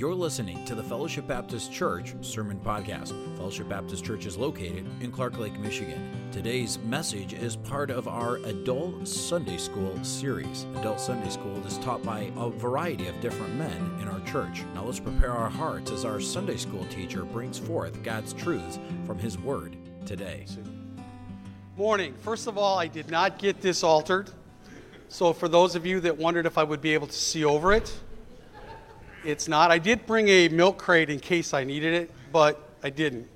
You're listening to the Fellowship Baptist Church Sermon Podcast. Fellowship Baptist Church is located in Clark Lake, Michigan. Today's message is part of our Adult Sunday School series. Adult Sunday School is taught by a variety of different men in our church. Now let's prepare our hearts as our Sunday School teacher brings forth God's truths from His Word today. Morning. First of all, I did not get this altered. So, for those of you that wondered if I would be able to see over it, it's not. I did bring a milk crate in case I needed it, but I didn't.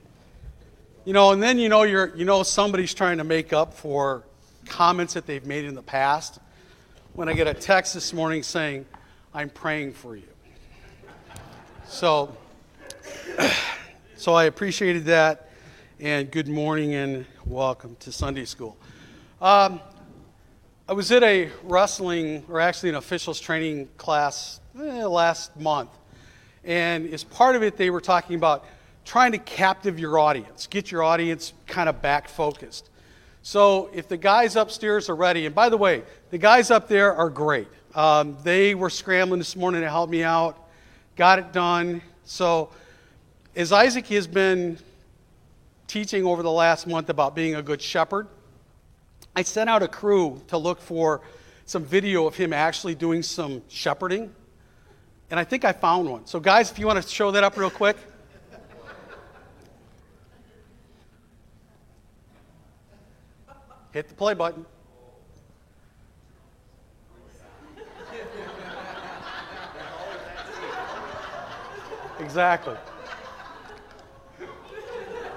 You know, and then you know you're you know somebody's trying to make up for comments that they've made in the past. When I get a text this morning saying, "I'm praying for you." So so I appreciated that and good morning and welcome to Sunday school. Um, I was at a wrestling, or actually an officials training class eh, last month. And as part of it, they were talking about trying to captive your audience, get your audience kind of back focused. So if the guys upstairs are ready, and by the way, the guys up there are great. Um, they were scrambling this morning to help me out, got it done. So as Isaac has been teaching over the last month about being a good shepherd, I sent out a crew to look for some video of him actually doing some shepherding. And I think I found one. So, guys, if you want to show that up real quick. Hit the play button. Exactly.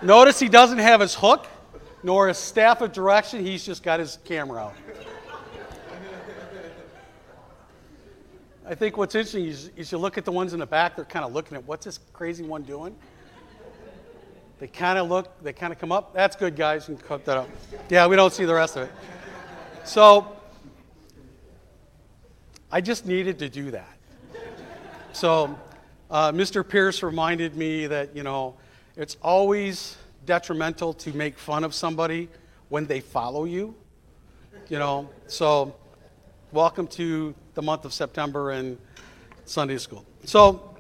Notice he doesn't have his hook nor his staff of direction. He's just got his camera out. I think what's interesting is, is you look at the ones in the back, they're kind of looking at what's this crazy one doing? They kind of look, they kind of come up. That's good, guys. You can cut that up. Yeah, we don't see the rest of it. So I just needed to do that. So uh, Mr. Pierce reminded me that, you know, it's always detrimental to make fun of somebody when they follow you. You know, so welcome to the month of September and Sunday school. So,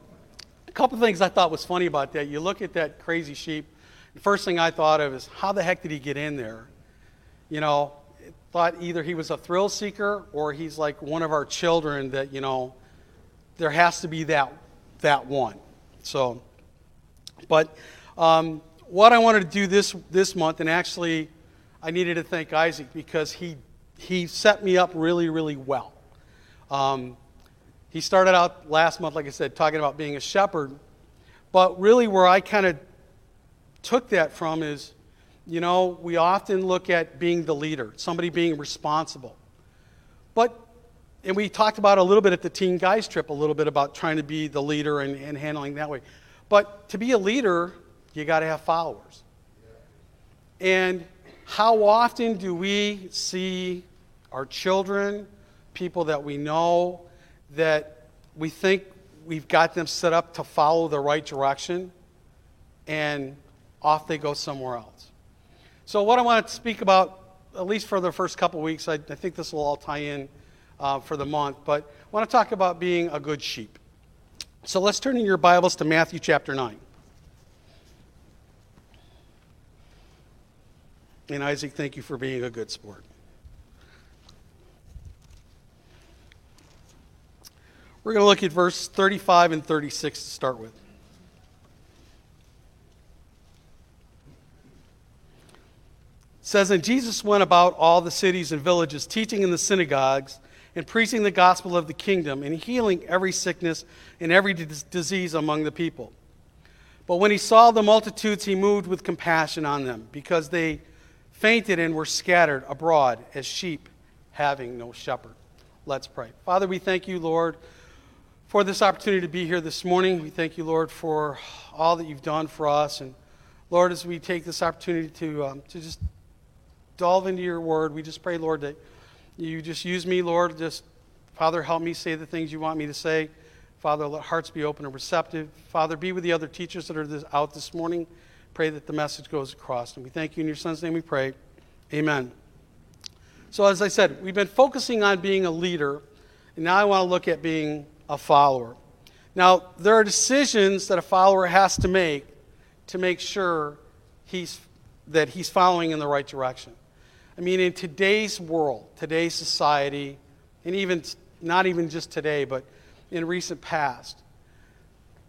a couple things I thought was funny about that. You look at that crazy sheep, the first thing I thought of is how the heck did he get in there? You know, thought either he was a thrill seeker or he's like one of our children that, you know, there has to be that that one. So, but um, what I wanted to do this, this month, and actually I needed to thank Isaac because he, he set me up really, really well. Um, he started out last month, like I said, talking about being a shepherd, but really where I kind of took that from is, you know, we often look at being the leader, somebody being responsible. But, and we talked about a little bit at the Teen Guys trip, a little bit about trying to be the leader and, and handling that way. But to be a leader, you got to have followers. And how often do we see our children, people that we know, that we think we've got them set up to follow the right direction, and off they go somewhere else? So, what I want to speak about, at least for the first couple weeks, I, I think this will all tie in uh, for the month, but I want to talk about being a good sheep. So, let's turn in your Bibles to Matthew chapter 9. And Isaac, thank you for being a good sport. We're going to look at verse 35 and 36 to start with. It says, And Jesus went about all the cities and villages, teaching in the synagogues and preaching the gospel of the kingdom and healing every sickness and every disease among the people. But when he saw the multitudes, he moved with compassion on them because they fainted and were scattered abroad as sheep having no shepherd. Let's pray. Father, we thank you, Lord, for this opportunity to be here this morning. We thank you, Lord, for all that you've done for us. And Lord, as we take this opportunity to, um, to just delve into your word, we just pray, Lord, that you just use me, Lord. Just, Father, help me say the things you want me to say. Father, let hearts be open and receptive. Father, be with the other teachers that are this, out this morning pray that the message goes across. And we thank you in your son's name we pray. Amen. So, as I said, we've been focusing on being a leader, and now I want to look at being a follower. Now, there are decisions that a follower has to make to make sure he's, that he's following in the right direction. I mean, in today's world, today's society, and even not even just today, but in recent past,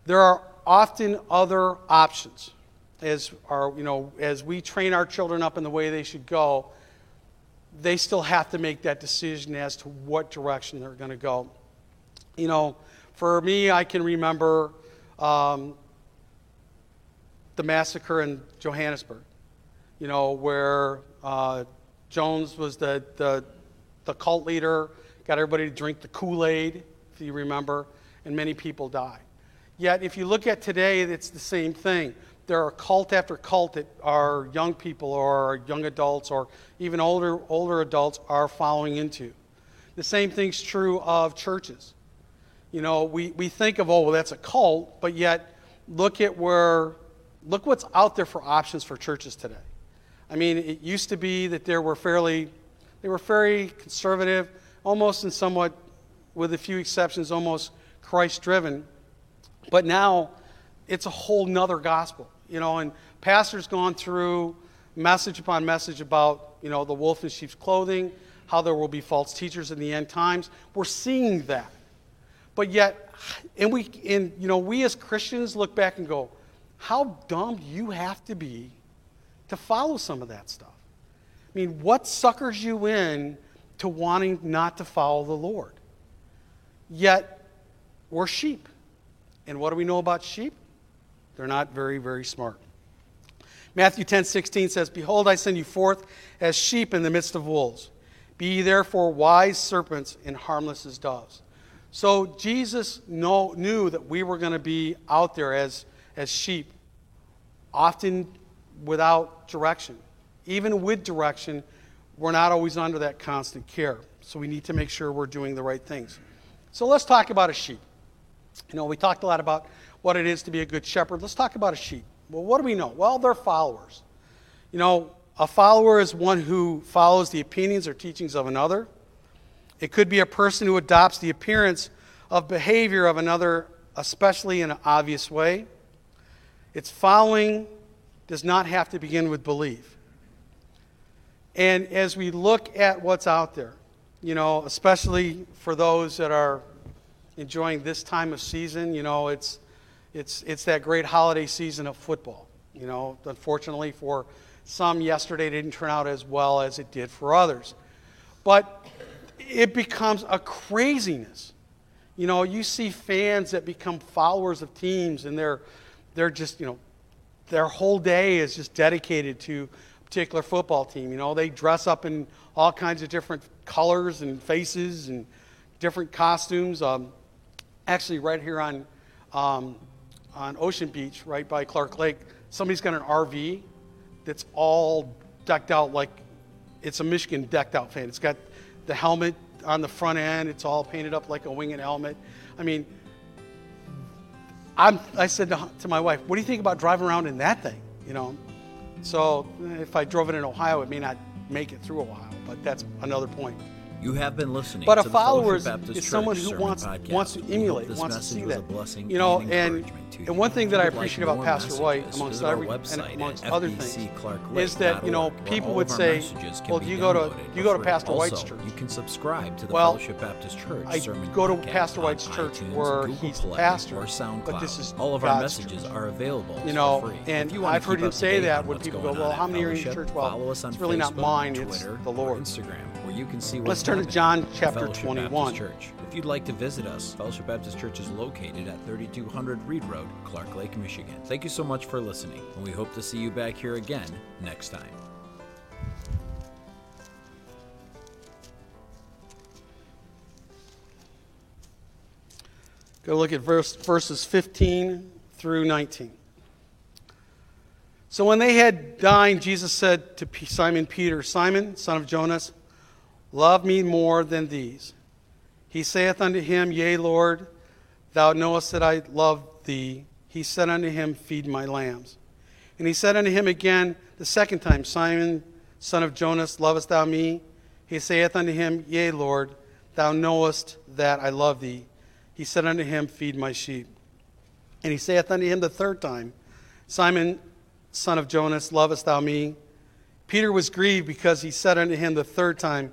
there are often other options as our, you know, as we train our children up in the way they should go, they still have to make that decision as to what direction they're going to go. You know, for me, I can remember um, the massacre in Johannesburg, you know, where uh, Jones was the, the, the cult leader, got everybody to drink the Kool Aid, if you remember, and many people died. Yet, if you look at today, it's the same thing. There are cult after cult that our young people or young adults or even older, older adults are following into. The same thing's true of churches. You know, we, we think of, oh, well, that's a cult, but yet look at where, look what's out there for options for churches today. I mean, it used to be that there were fairly, they were very conservative, almost and somewhat, with a few exceptions, almost Christ driven. But now it's a whole nother gospel, you know, and pastors gone through message upon message about, you know, the wolf in sheep's clothing, how there will be false teachers in the end times. We're seeing that. But yet, and we, and, you know, we as Christians look back and go, how dumb you have to be to follow some of that stuff? I mean, what suckers you in to wanting not to follow the Lord? Yet, we're sheep. And what do we know about sheep? They're not very, very smart. Matthew 10 16 says, Behold, I send you forth as sheep in the midst of wolves. Be ye therefore wise serpents and harmless as doves. So Jesus know, knew that we were going to be out there as, as sheep, often without direction. Even with direction, we're not always under that constant care. So we need to make sure we're doing the right things. So let's talk about a sheep. You know, we talked a lot about what it is to be a good shepherd. Let's talk about a sheep. Well, what do we know? Well, they're followers. You know, a follower is one who follows the opinions or teachings of another. It could be a person who adopts the appearance of behavior of another, especially in an obvious way. Its following does not have to begin with belief. And as we look at what's out there, you know, especially for those that are enjoying this time of season. You know, it's, it's, it's that great holiday season of football. You know, unfortunately for some, yesterday didn't turn out as well as it did for others. But it becomes a craziness. You know, you see fans that become followers of teams and they're, they're just, you know, their whole day is just dedicated to a particular football team. You know, they dress up in all kinds of different colors and faces and different costumes. Um, actually right here on, um, on Ocean Beach, right by Clark Lake, somebody's got an RV that's all decked out like it's a Michigan decked out fan. It's got the helmet on the front end. It's all painted up like a winged helmet. I mean, I'm, I said to, to my wife, "What do you think about driving around in that thing?" You know. So if I drove it in Ohio, it may not make it through Ohio, but that's another point. You have been listening. But a follower is someone who wants podcast. wants to emulate, wants to see that. You know, and and one thing that I appreciate about Pastor White, amongst every, and amongst other things, is that you know people would say, "Well, you go to you go to Pastor White's church." You can subscribe to the well, Fellowship Baptist Church. I go to Pastor White's church where he's the pastor, or SoundCloud. but this is all of God's our messages church. are available. You know, free. and you I've heard him say that when people go, "Well, how many are in your church?" Well, follow us on it's really not mine, it's the or Lord. Instagram, where you can see. What's turn to John chapter Fellowship 21. Baptist Church. If you'd like to visit us, Fellowship Baptist Church is located at 3200 Reed Road, Clark Lake, Michigan. Thank you so much for listening, and we hope to see you back here again next time. Go look at verse, verses 15 through 19. So when they had dined, Jesus said to Simon Peter, Simon, son of Jonas, love me more than these. He saith unto him, Yea, Lord, thou knowest that I love thee. He said unto him, Feed my lambs. And he said unto him again the second time, Simon, son of Jonas, lovest thou me? He saith unto him, Yea, Lord, thou knowest that I love thee. He said unto him, Feed my sheep. And he saith unto him the third time, Simon, son of Jonas, lovest thou me? Peter was grieved because he said unto him the third time,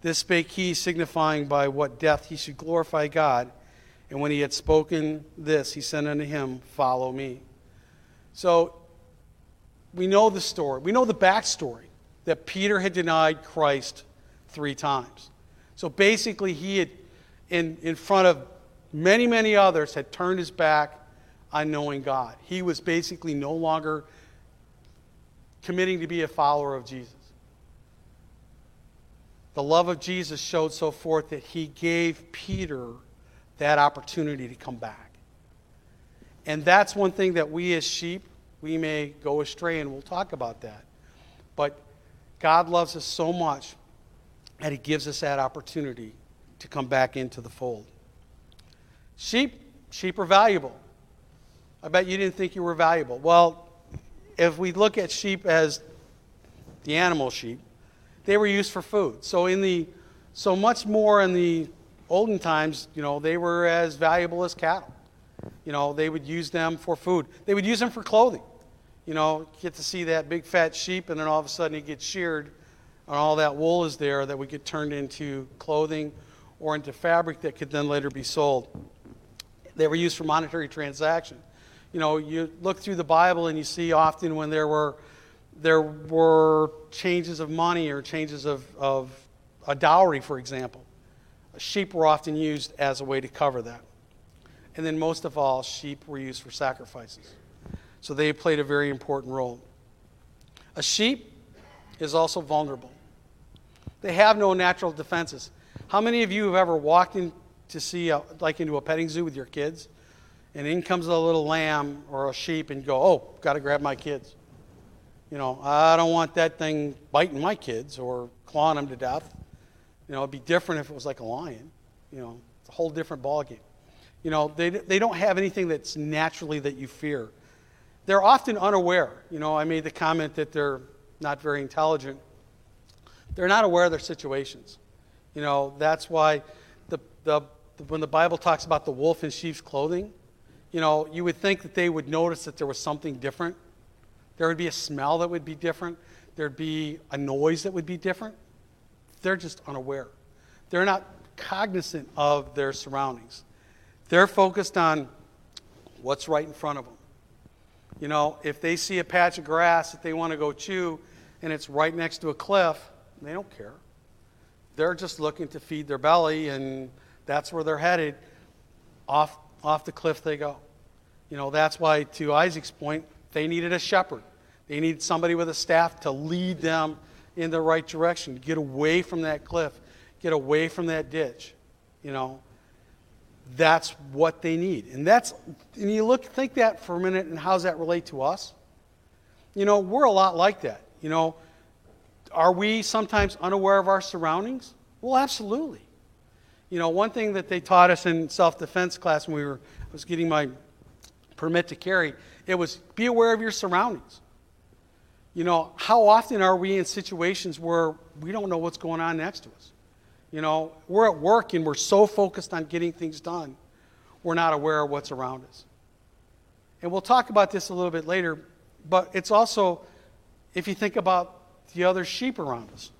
This spake he, signifying by what death he should glorify God. And when he had spoken this, he said unto him, Follow me. So we know the story. We know the backstory that Peter had denied Christ three times. So basically, he had, in, in front of many, many others, had turned his back on knowing God. He was basically no longer committing to be a follower of Jesus. The love of Jesus showed so forth that he gave Peter that opportunity to come back. And that's one thing that we as sheep, we may go astray, and we'll talk about that. But God loves us so much that he gives us that opportunity to come back into the fold. Sheep, sheep are valuable. I bet you didn't think you were valuable. Well, if we look at sheep as the animal sheep, they were used for food. So in the so much more in the olden times, you know, they were as valuable as cattle. You know, they would use them for food. They would use them for clothing. You know, get to see that big fat sheep, and then all of a sudden he gets sheared, and all that wool is there that would get turned into clothing or into fabric that could then later be sold. They were used for monetary transaction. You know, you look through the Bible and you see often when there were there were changes of money or changes of, of a dowry, for example. Sheep were often used as a way to cover that. And then, most of all, sheep were used for sacrifices. So they played a very important role. A sheep is also vulnerable, they have no natural defenses. How many of you have ever walked in to see, a, like into a petting zoo with your kids, and in comes a little lamb or a sheep, and go, oh, got to grab my kids? You know, I don't want that thing biting my kids or clawing them to death. You know, it'd be different if it was like a lion. You know, it's a whole different ballgame. You know, they, they don't have anything that's naturally that you fear. They're often unaware. You know, I made the comment that they're not very intelligent. They're not aware of their situations. You know, that's why the, the, when the Bible talks about the wolf in sheep's clothing, you know, you would think that they would notice that there was something different there would be a smell that would be different. There'd be a noise that would be different. They're just unaware. They're not cognizant of their surroundings. They're focused on what's right in front of them. You know, if they see a patch of grass that they want to go chew and it's right next to a cliff, they don't care. They're just looking to feed their belly and that's where they're headed. Off, off the cliff they go. You know, that's why, to Isaac's point, they needed a shepherd. They needed somebody with a staff to lead them in the right direction, get away from that cliff, get away from that ditch. You know, that's what they need. And that's and you look think that for a minute and how does that relate to us? You know, we're a lot like that. You know, are we sometimes unaware of our surroundings? Well, absolutely. You know, one thing that they taught us in self-defense class when we were I was getting my permit to carry it was be aware of your surroundings. You know, how often are we in situations where we don't know what's going on next to us? You know, we're at work and we're so focused on getting things done, we're not aware of what's around us. And we'll talk about this a little bit later, but it's also, if you think about the other sheep around us,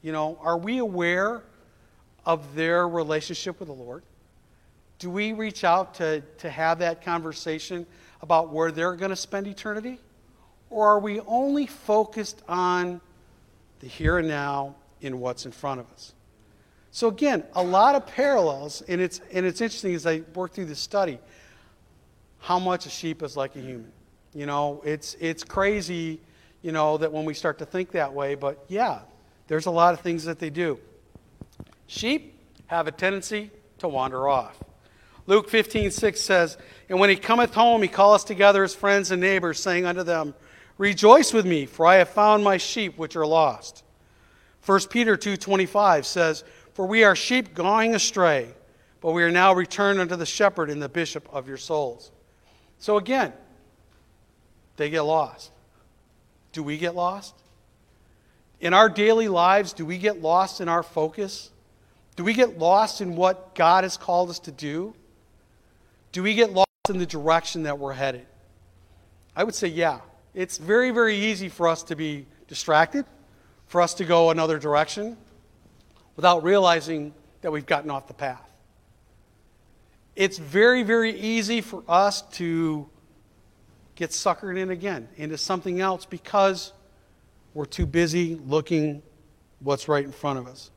you know, are we aware of their relationship with the Lord? Do we reach out to, to have that conversation about where they're going to spend eternity? Or are we only focused on the here and now in what's in front of us? So, again, a lot of parallels, and it's, and it's interesting as I work through this study how much a sheep is like a human. You know, it's, it's crazy, you know, that when we start to think that way, but yeah, there's a lot of things that they do. Sheep have a tendency to wander off. Luke 15, 6 says, And when he cometh home, he calleth together his friends and neighbors, saying unto them, Rejoice with me, for I have found my sheep which are lost. 1 Peter 2:25 says, "For we are sheep going astray, but we are now returned unto the shepherd and the bishop of your souls." So again, they get lost. Do we get lost? In our daily lives, do we get lost in our focus? Do we get lost in what God has called us to do? Do we get lost in the direction that we're headed? I would say, yeah. It's very, very easy for us to be distracted, for us to go another direction without realizing that we've gotten off the path. It's very, very easy for us to get suckered in again into something else because we're too busy looking what's right in front of us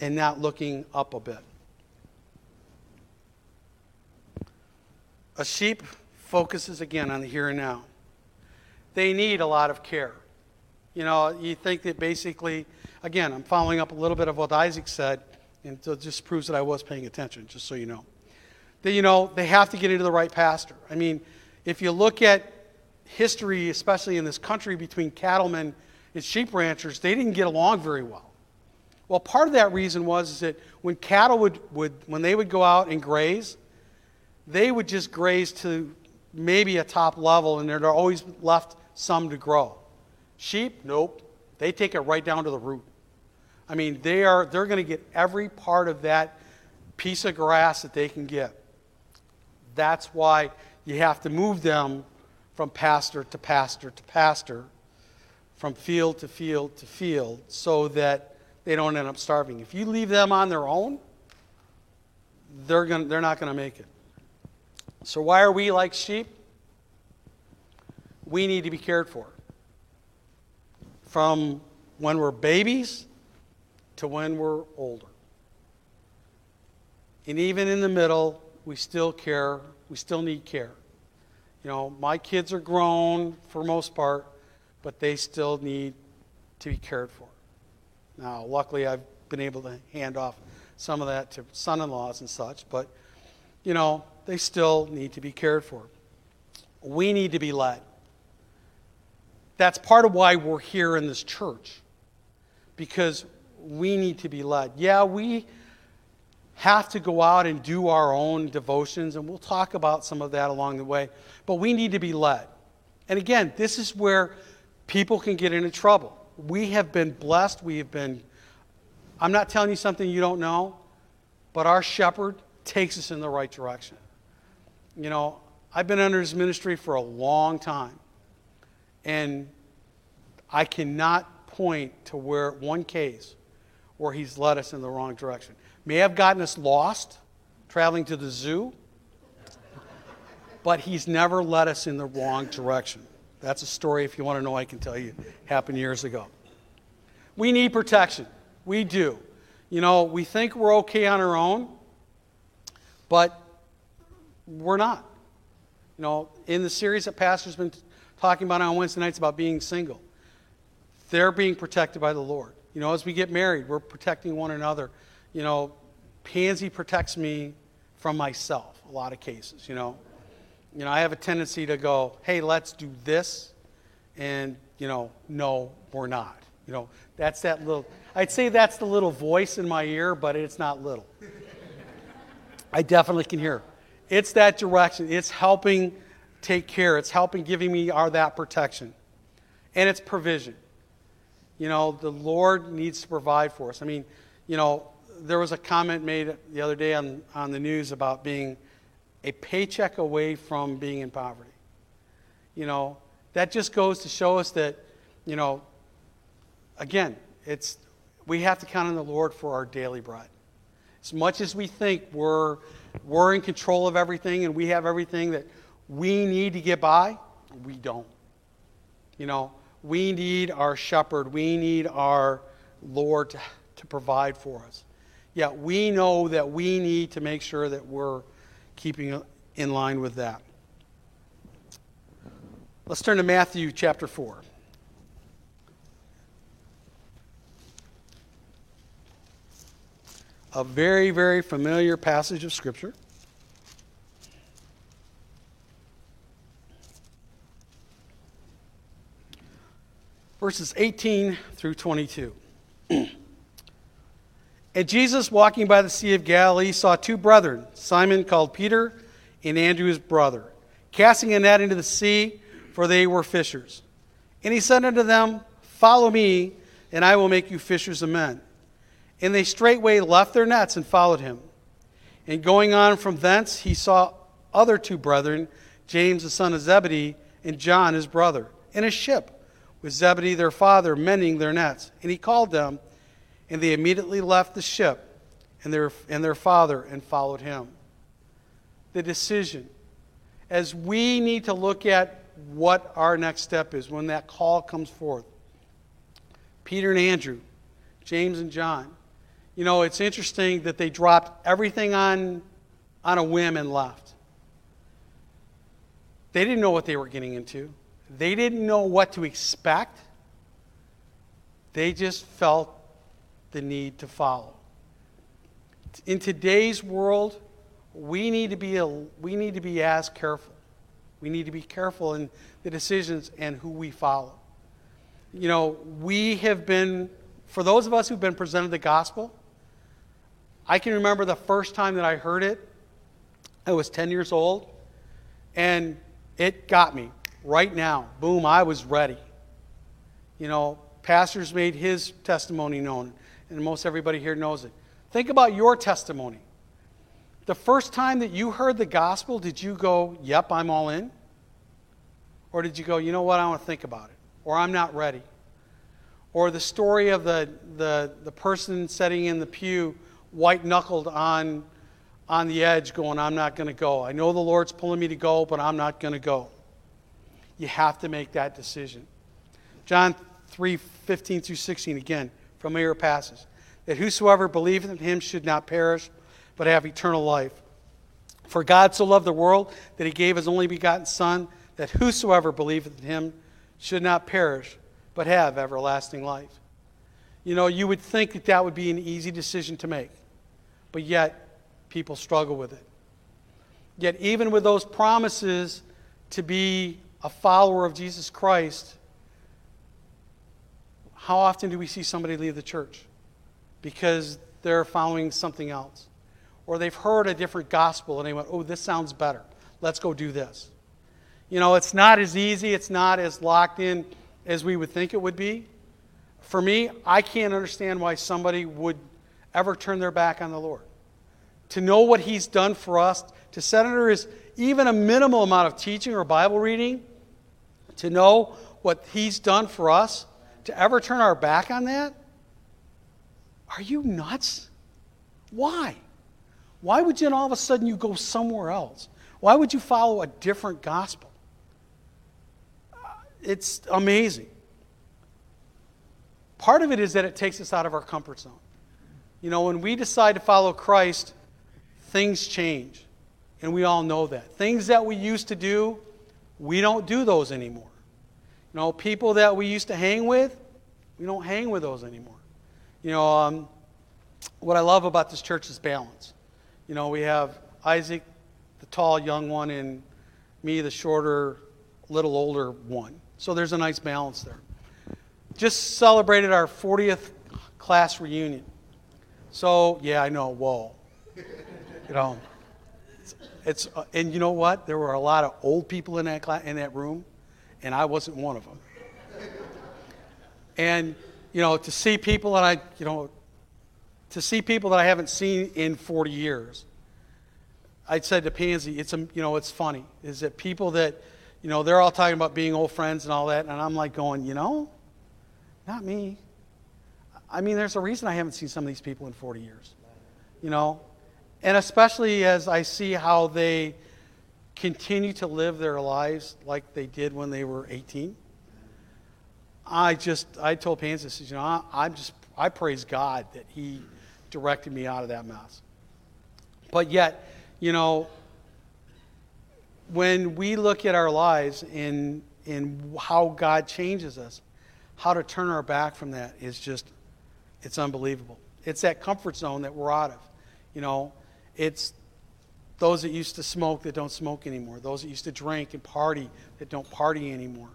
and not looking up a bit. A sheep focuses again on the here and now. They need a lot of care. You know, you think that basically, again, I'm following up a little bit of what Isaac said, and it just proves that I was paying attention, just so you know. That, you know, they have to get into the right pasture. I mean, if you look at history, especially in this country, between cattlemen and sheep ranchers, they didn't get along very well. Well, part of that reason was is that when cattle would, would when they would go out and graze, they would just graze to maybe a top level, and they're always left some to grow. Sheep, nope. They take it right down to the root. I mean, they are they're going to get every part of that piece of grass that they can get. That's why you have to move them from pasture to pasture to pasture, from field to field to field, so that they don't end up starving. If you leave them on their own, they're, going they're not going to make it. So, why are we like sheep? We need to be cared for. From when we're babies to when we're older. And even in the middle, we still care, we still need care. You know, my kids are grown for most part, but they still need to be cared for. Now, luckily, I've been able to hand off some of that to son in laws and such, but, you know, they still need to be cared for. We need to be led. That's part of why we're here in this church, because we need to be led. Yeah, we have to go out and do our own devotions, and we'll talk about some of that along the way, but we need to be led. And again, this is where people can get into trouble. We have been blessed. We have been, I'm not telling you something you don't know, but our shepherd takes us in the right direction. You know, I've been under his ministry for a long time. And I cannot point to where one case where he's led us in the wrong direction. May have gotten us lost traveling to the zoo, but he's never led us in the wrong direction. That's a story, if you want to know, I can tell you, happened years ago. We need protection. We do. You know, we think we're okay on our own, but we're not. You know, in the series that Pastor's been talking about on Wednesday nights about being single, they're being protected by the Lord. You know, as we get married, we're protecting one another. You know, Pansy protects me from myself a lot of cases, you know. You know, I have a tendency to go, hey, let's do this. And, you know, no, we're not. You know, that's that little, I'd say that's the little voice in my ear, but it's not little. I definitely can hear. It's that direction. It's helping take care. It's helping giving me our that protection. And it's provision. You know, the Lord needs to provide for us. I mean, you know, there was a comment made the other day on, on the news about being a paycheck away from being in poverty. You know, that just goes to show us that, you know, again, it's we have to count on the Lord for our daily bread. As much as we think we're we're in control of everything and we have everything that we need to get by, we don't. You know, we need our shepherd, we need our Lord to, to provide for us. Yet we know that we need to make sure that we're keeping in line with that. Let's turn to Matthew chapter 4. A very, very familiar passage of Scripture. verses 18 through 22. and Jesus, walking by the Sea of Galilee, saw two brethren, Simon called Peter and Andrew his brother, casting a net into the sea, for they were fishers. And he said unto them, Follow me, and I will make you fishers of men. And they straightway left their nets and followed him. And going on from thence, he saw other two brethren, James the son of Zebedee, and John his brother, in a ship with Zebedee their father, mending their nets. And he called them, and they immediately left the ship and their, and their father and followed him. The decision. As we need to look at what our next step is when that call comes forth. Peter and Andrew, James and John. You know, it's interesting that they dropped everything on, on a whim and left. They didn't know what they were getting into, they didn't know what to expect. They just felt the need to follow. In today's world, we need to be, a, we need to be as careful. We need to be careful in the decisions and who we follow. You know, we have been, for those of us who've been presented the gospel, I can remember the first time that I heard it. I was 10 years old, and it got me right now. Boom, I was ready. You know, pastors made his testimony known, and most everybody here knows it. Think about your testimony. The first time that you heard the gospel, did you go, Yep, I'm all in? Or did you go, You know what, I want to think about it? Or I'm not ready? Or the story of the, the, the person sitting in the pew white knuckled on, on the edge, going, I'm not going to go. I know the Lord's pulling me to go, but I'm not going to go. You have to make that decision. John 3 15 through 16, again, familiar passage. That whosoever believeth in him should not perish, but have eternal life. For God so loved the world that he gave his only begotten Son, that whosoever believeth in him should not perish, but have everlasting life. You know, you would think that that would be an easy decision to make but yet people struggle with it. Yet, even with those promises to be a follower of Jesus Christ, how often do we see somebody leave the church? Because they're following something else. Or they've heard a different gospel and they went, oh, this sounds better. Let's go do this. You know, it's not as easy, it's not as locked in as we would think it would be. For me, I can't understand why somebody would ever turn their back on the Lord. To know what He's done for us, to set under His even a minimal amount of teaching or Bible reading, to know what He's done for us, to ever turn our back on that? Are you nuts? Why? Why would you all of a sudden you go somewhere else? Why would you follow a different gospel? Uh, it's amazing. Part of it is that it takes us out of our comfort zone. You know, when we decide to follow Christ, things change. And we all know that. Things that we used to do, we don't do those anymore. You know, people that we used to hang with, we don't hang with those anymore. You know, um, what I love about this church is balance. You know, we have Isaac, the tall young one, and me, the shorter, little older one. So there's a nice balance there. Just celebrated our 40th class reunion. So, yeah, I know, whoa. You know, it's, it's uh, and you know what? There were a lot of old people in that, class, in that room, and I wasn't one of them. And, you know, to see people that I, you know, to see people that I haven't seen in 40 years, I said to Pansy, it's, a, you know, it's funny, is that people that, you know, they're all talking about being old friends and all that, and I'm like going, you know, not me. I mean, there's a reason I haven't seen some of these people in 40 years. You know? And especially as I see how they continue to live their lives like they did when they were 18. I just, I told Pansy, I said, you know, I, I'm just, I praise God that He directed me out of that mess. But yet, you know, when we look at our lives and, and how God changes us, how to turn our back from that is just it's unbelievable. It's that comfort zone that we're out of. You know, it's those that used to smoke that don't smoke anymore. Those that used to drink and party that don't party anymore.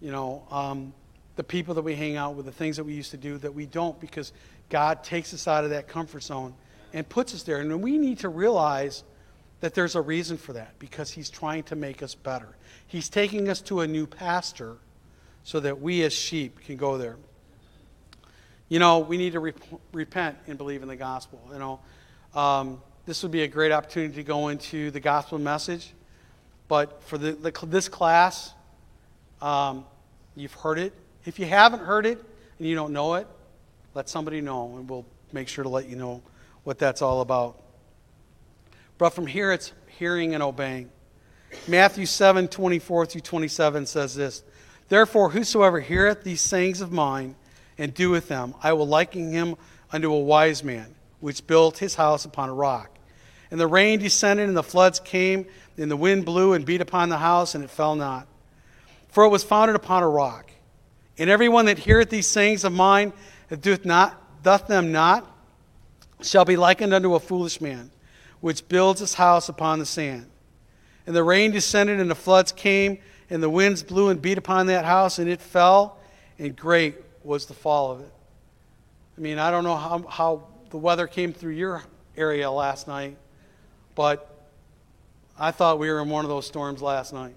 You know, um, the people that we hang out with, the things that we used to do that we don't because God takes us out of that comfort zone and puts us there. And we need to realize that there's a reason for that because He's trying to make us better. He's taking us to a new pasture so that we as sheep can go there. You know, we need to rep- repent and believe in the gospel. You know, um, this would be a great opportunity to go into the gospel message. But for the, the this class, um, you've heard it. If you haven't heard it and you don't know it, let somebody know, and we'll make sure to let you know what that's all about. But from here, it's hearing and obeying. Matthew 7 24 through 27 says this Therefore, whosoever heareth these sayings of mine and do with them, I will liken him unto a wise man, which built his house upon a rock. And the rain descended, and the floods came, and the wind blew and beat upon the house, and it fell not. For it was founded upon a rock. And everyone that heareth these sayings of mine and doeth, not, doth them not shall be likened unto a foolish man, which builds his house upon the sand. And the rain descended, and the floods came, and the winds blew and beat upon that house, and it fell, and great was the fall of it. I mean, I don't know how, how the weather came through your area last night, but I thought we were in one of those storms last night.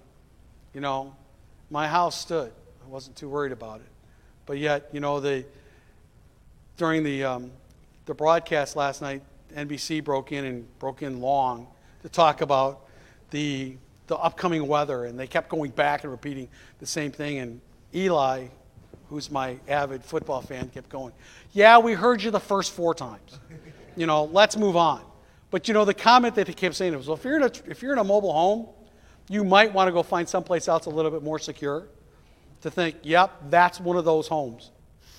You know, my house stood. I wasn't too worried about it. But yet, you know, the during the um, the broadcast last night, NBC broke in and broke in long to talk about the the upcoming weather, and they kept going back and repeating the same thing. And Eli, who's my avid football fan, kept going, "Yeah, we heard you the first four times. You know, let's move on." But you know, the comment that he kept saying was, "Well, if you're in a if you're in a mobile home, you might want to go find someplace else a little bit more secure." To think, "Yep, that's one of those homes.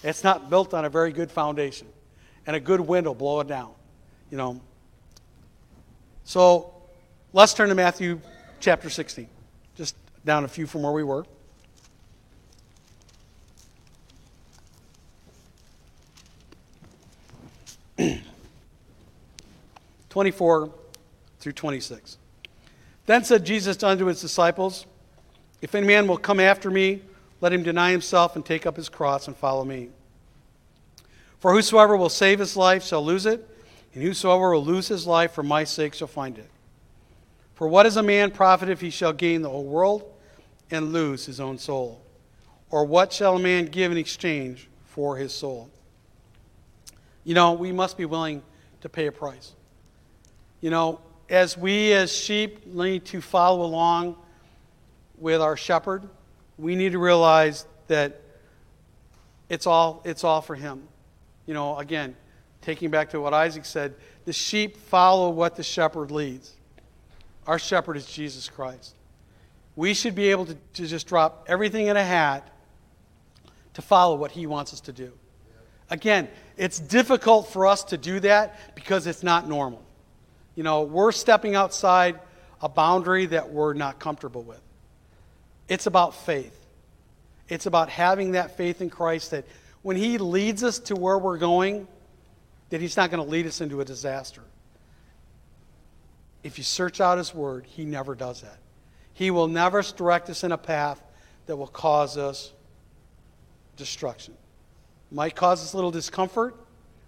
It's not built on a very good foundation, and a good wind will blow it down." You know. So, let's turn to Matthew chapter 16, just down a few from where we were. Twenty-four through twenty-six. Then said Jesus unto his disciples, If any man will come after me, let him deny himself and take up his cross and follow me. For whosoever will save his life shall lose it, and whosoever will lose his life for my sake shall find it. For what is a man profit if he shall gain the whole world and lose his own soul? Or what shall a man give in exchange for his soul? You know, we must be willing to pay a price. You know, as we as sheep need to follow along with our shepherd, we need to realize that it's all, it's all for him. You know, again, taking back to what Isaac said, the sheep follow what the shepherd leads. Our shepherd is Jesus Christ. We should be able to, to just drop everything in a hat to follow what he wants us to do. Again, it's difficult for us to do that because it's not normal. You know, we're stepping outside a boundary that we're not comfortable with. It's about faith. It's about having that faith in Christ that when he leads us to where we're going, that he's not going to lead us into a disaster if you search out His Word, He never does that. He will never direct us in a path that will cause us destruction. Might cause us a little discomfort,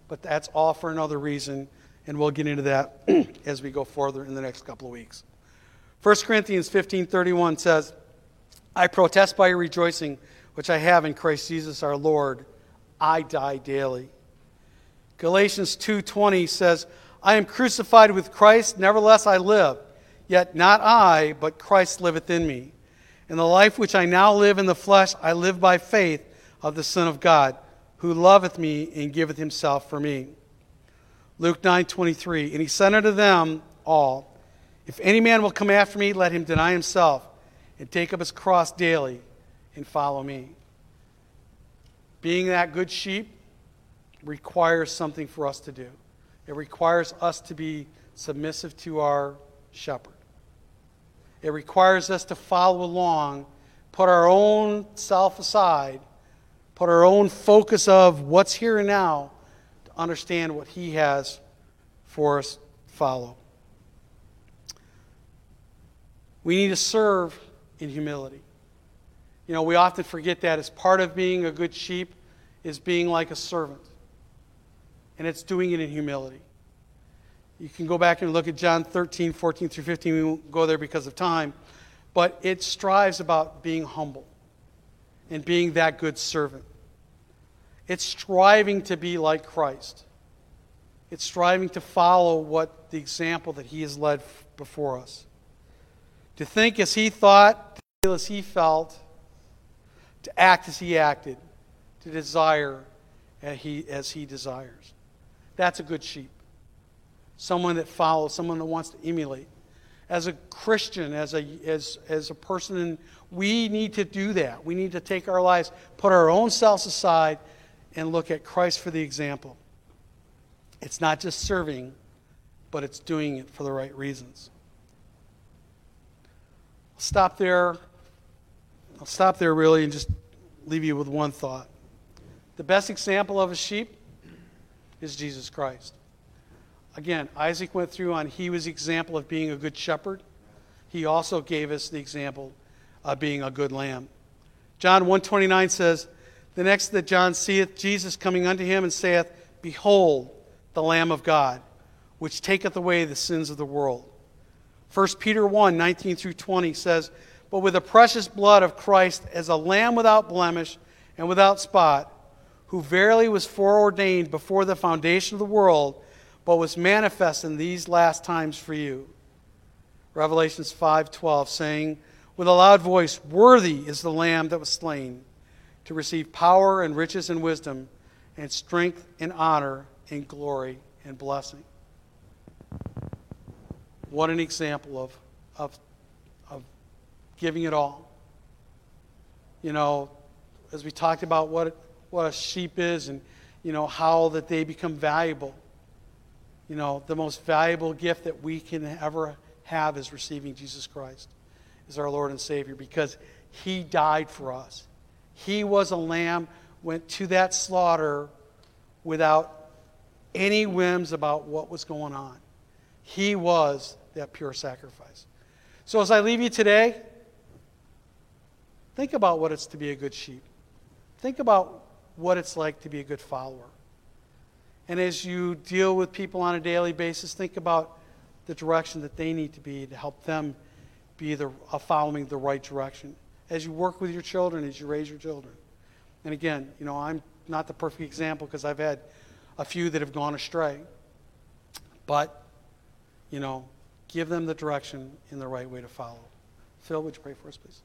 but that's all for another reason, and we'll get into that as we go further in the next couple of weeks. 1 Corinthians 15:31 says, "I protest by your rejoicing, which I have in Christ Jesus our Lord. I die daily." Galatians 2:20 says, I am crucified with Christ, nevertheless I live. Yet not I, but Christ liveth in me. In the life which I now live in the flesh, I live by faith of the Son of God, who loveth me and giveth himself for me. Luke 9:23 And he said unto them all, If any man will come after me, let him deny himself and take up his cross daily and follow me. Being that good sheep requires something for us to do. It requires us to be submissive to our shepherd. It requires us to follow along, put our own self aside, put our own focus of what's here and now to understand what he has for us follow. We need to serve in humility. You know, we often forget that as part of being a good sheep is being like a servant. And it's doing it in humility. You can go back and look at John 13, 14 through 15. We won't go there because of time. But it strives about being humble and being that good servant. It's striving to be like Christ. It's striving to follow what the example that he has led before us. To think as he thought, to feel as he felt, to act as he acted, to desire as he, as he desires. That's a good sheep. Someone that follows, someone that wants to emulate. As a Christian, as a, as, as a person, we need to do that. We need to take our lives, put our own selves aside, and look at Christ for the example. It's not just serving, but it's doing it for the right reasons. I'll stop there. I'll stop there really and just leave you with one thought. The best example of a sheep is Jesus Christ. Again, Isaac went through on he was the example of being a good shepherd. He also gave us the example of being a good lamb. John 129 says, The next that John seeth Jesus coming unto him and saith, Behold, the Lamb of God, which taketh away the sins of the world. 1 Peter 1 19 through 20 says, But with the precious blood of Christ as a lamb without blemish and without spot, who verily was foreordained before the foundation of the world, but was manifest in these last times for you. Revelations 5:12 saying with a loud voice, "Worthy is the lamb that was slain to receive power and riches and wisdom and strength and honor and glory and blessing." What an example of, of, of giving it all. You know, as we talked about what, what a sheep is and, you know, how that they become valuable. You know, the most valuable gift that we can ever have is receiving Jesus Christ as our Lord and Savior because He died for us. He was a lamb, went to that slaughter without any whims about what was going on. He was that pure sacrifice. So as I leave you today, think about what it's to be a good sheep. Think about what it's like to be a good follower. And as you deal with people on a daily basis, think about the direction that they need to be to help them be the, uh, following the right direction. As you work with your children, as you raise your children. And again, you know, I'm not the perfect example because I've had a few that have gone astray. But, you know, give them the direction in the right way to follow. Phil, would you pray for us, please?